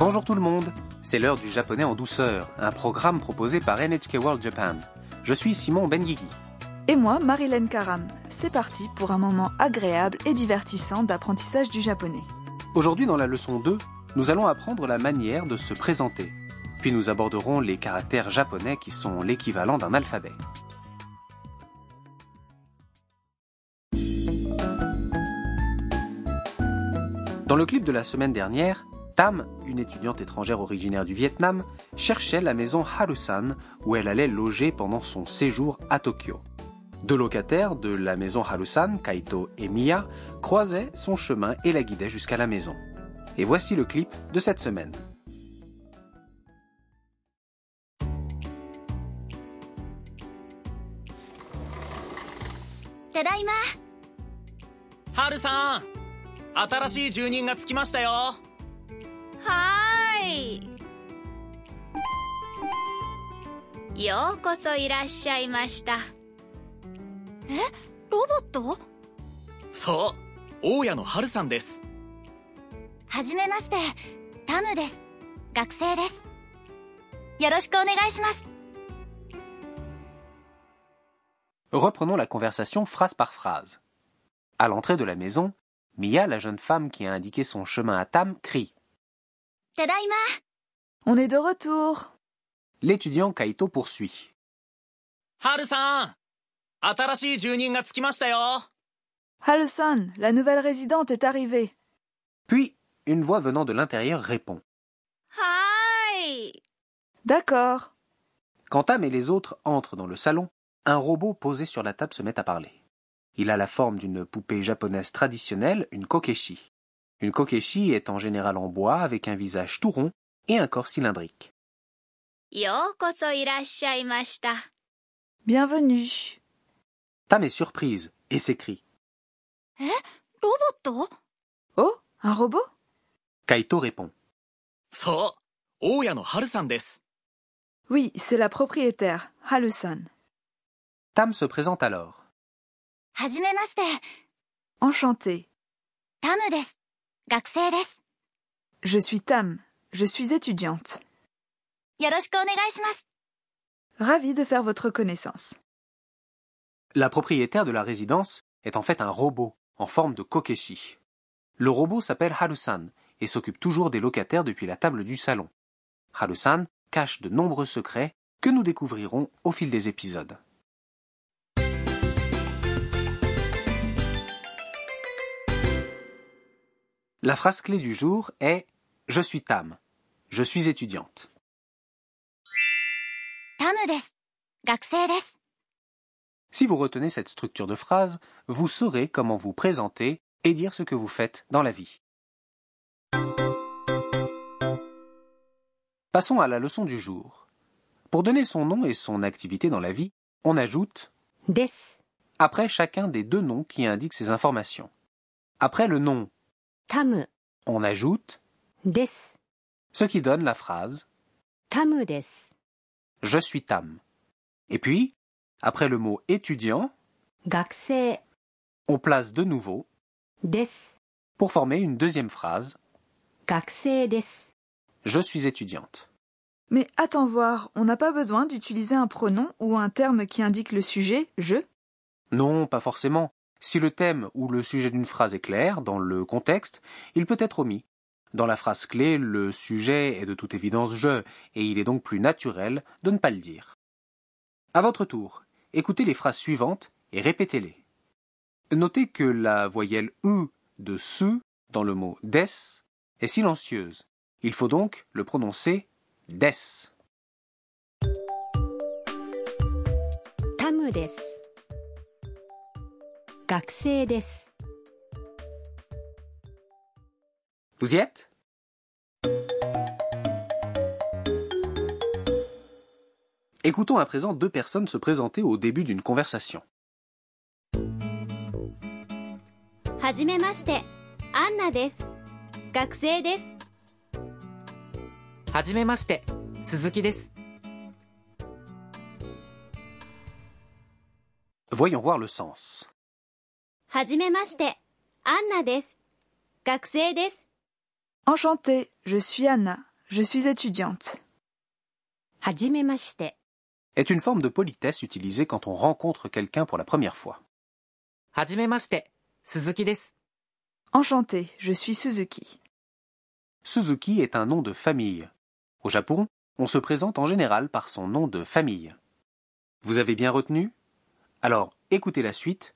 Bonjour tout le monde, c'est l'heure du japonais en douceur, un programme proposé par NHK World Japan. Je suis Simon Benguigui. Et moi, Marilyn Karam. C'est parti pour un moment agréable et divertissant d'apprentissage du japonais. Aujourd'hui dans la leçon 2, nous allons apprendre la manière de se présenter. Puis nous aborderons les caractères japonais qui sont l'équivalent d'un alphabet. Dans le clip de la semaine dernière, Tam, une étudiante étrangère originaire du Vietnam, cherchait la maison Harusan où elle allait loger pendant son séjour à Tokyo. Deux locataires de la maison Harusan, Kaito et Mia, croisaient son chemin et la guidaient jusqu'à la maison. Et voici le clip de cette semaine. た はーいようこそいらっしゃいましたえロボットそう大家のハルさんですはじめましてタムです学生ですよろしくお願いします Reprenons la conversation phrase par phrase. À l'entrée de la maison, Mia, la jeune femme qui a indiqué son chemin à Tam, crie. Tadaima. On est de retour. L'étudiant Kaito poursuit. Haru-san, la nouvelle résidente est arrivée. Puis, une voix venant de l'intérieur répond. Hi. D'accord. Quand Tam et les autres entrent dans le salon, un robot posé sur la table se met à parler. Il a la forme d'une poupée japonaise traditionnelle, une kokeshi. Une kokeshi est en général en bois avec un visage tout rond et un corps cylindrique. Bienvenue. Tam est surprise et s'écrie. Oh, un robot? Kaito répond. Oui, c'est la propriétaire, Harusan. Tam se présente alors. Enchanté. Tam je suis Tam. Je suis étudiante. Ravi de faire votre connaissance. La propriétaire de la résidence est en fait un robot en forme de kokeshi. Le robot s'appelle Harusan et s'occupe toujours des locataires depuis la table du salon. Harusan cache de nombreux secrets que nous découvrirons au fil des épisodes. La phrase clé du jour est Je suis Tam. Je suis étudiante. Tam Si vous retenez cette structure de phrase, vous saurez comment vous présenter et dire ce que vous faites dans la vie. Passons à la leçon du jour. Pour donner son nom et son activité dans la vie, on ajoute des après chacun des deux noms qui indiquent ces informations. Après le nom on ajoute des, ce qui donne la phrase tamu des. Je suis tam. Et puis, après le mot étudiant, on place de nouveau des pour former une deuxième phrase des. Je suis étudiante. Mais attends voir, on n'a pas besoin d'utiliser un pronom ou un terme qui indique le sujet, je? Non, pas forcément. Si le thème ou le sujet d'une phrase est clair dans le contexte, il peut être omis. Dans la phrase clé, le sujet est de toute évidence je, et il est donc plus naturel de ne pas le dire. À votre tour, écoutez les phrases suivantes et répétez-les. Notez que la voyelle U de su dans le mot des est silencieuse. Il faut donc le prononcer des. タムです。 学生です。 Vous y êtes Écoutons à présent deux personnes se présenter au début d'une conversation. はじめまして、アンナです。学生です。はじめまして、鈴木です。 Voyons voir le sens. はじめまして、アンナです。学生です。 Enchantée, je suis Anna. Je suis étudiante. はじめまして。 est une forme de politesse utilisée quand on rencontre quelqu'un pour la première fois. はじめまして、鈴木です。 Enchantée, je suis Suzuki. Suzuki est un nom de famille. Au Japon, on se présente en général par son nom de famille. Vous avez bien retenu Alors écoutez la suite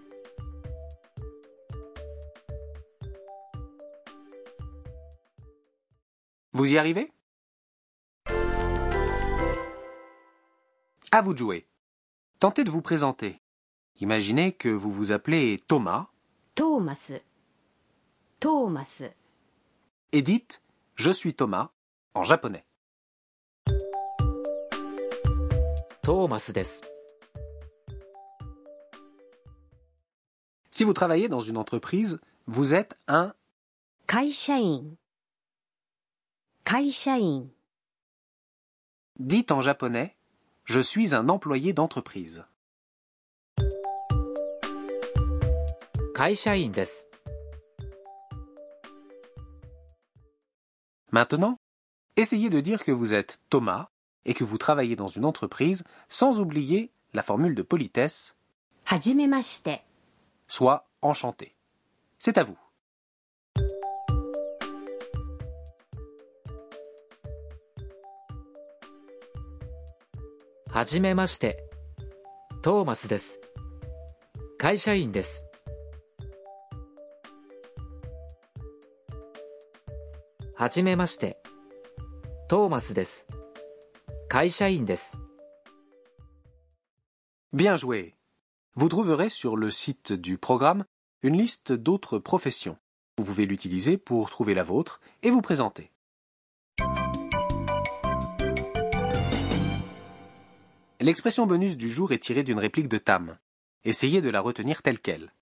Vous y arrivez? À vous de jouer. Tentez de vous présenter. Imaginez que vous vous appelez Thomas. Thomas. Thomas. Et dites Je suis Thomas en japonais. Thomas des. Si vous travaillez dans une entreprise, vous êtes un Kaishain. Kaishain. Dites en japonais Je suis un employé d'entreprise. Maintenant, essayez de dire que vous êtes Thomas et que vous travaillez dans une entreprise sans oublier la formule de politesse Hajimemashite. Soit enchanté. C'est à vous. はじめまして。トーマスです。会社員です。はじめまして。トーマスです。会社員です。 Bien joué. Vous trouverez sur le site du programme une liste d'autres professions. Vous pouvez l'utiliser pour trouver la vôtre et vous présenter. L'expression bonus du jour est tirée d'une réplique de Tam. Essayez de la retenir telle qu'elle.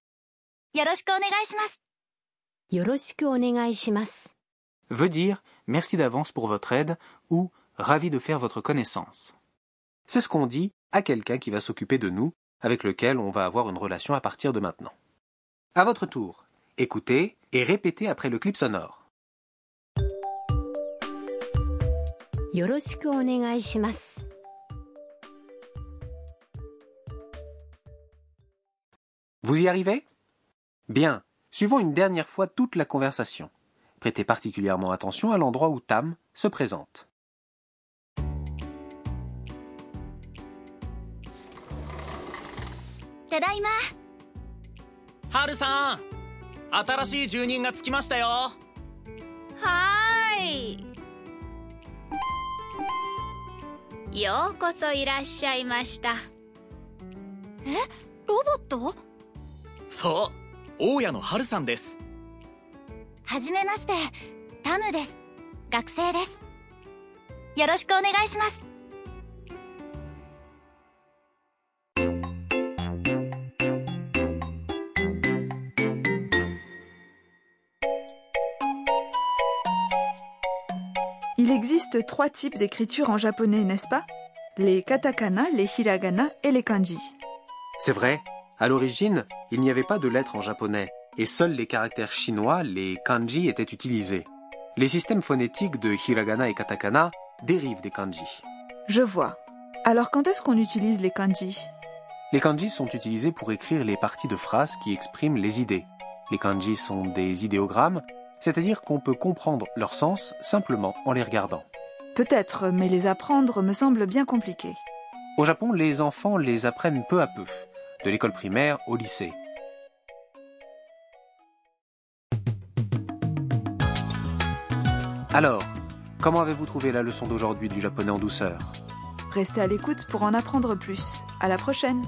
Veut dire merci d'avance pour votre aide ou ravi de faire votre connaissance. C'est ce qu'on dit à quelqu'un qui va s'occuper de nous, avec lequel on va avoir une relation à partir de maintenant. À votre tour, écoutez et répétez après le clip sonore. Vous y arrivez Bien. Suivons une dernière fois toute la conversation. Prêtez particulièrement attention à l'endroit où Tam se présente. ただいまハルさん新しい住人がつきましたよはーいようこそいらっしゃいましたえロボット そう大家のハルさんですはじめましてタムです学生ですよろしくお願いします Il existe trois types d'écriture en japonais, n'est-ce pas Les katakana, les hiragana et les kanji. C'est vrai, à l'origine, il n'y avait pas de lettres en japonais, et seuls les caractères chinois, les kanji, étaient utilisés. Les systèmes phonétiques de hiragana et katakana dérivent des kanji. Je vois. Alors quand est-ce qu'on utilise les kanji? Les kanji sont utilisés pour écrire les parties de phrases qui expriment les idées. Les kanji sont des idéogrammes, c'est-à-dire qu'on peut comprendre leur sens simplement en les regardant. Peut-être, mais les apprendre me semble bien compliqué. Au Japon, les enfants les apprennent peu à peu, de l'école primaire au lycée. Alors, comment avez-vous trouvé la leçon d'aujourd'hui du japonais en douceur? Restez à l'écoute pour en apprendre plus. À la prochaine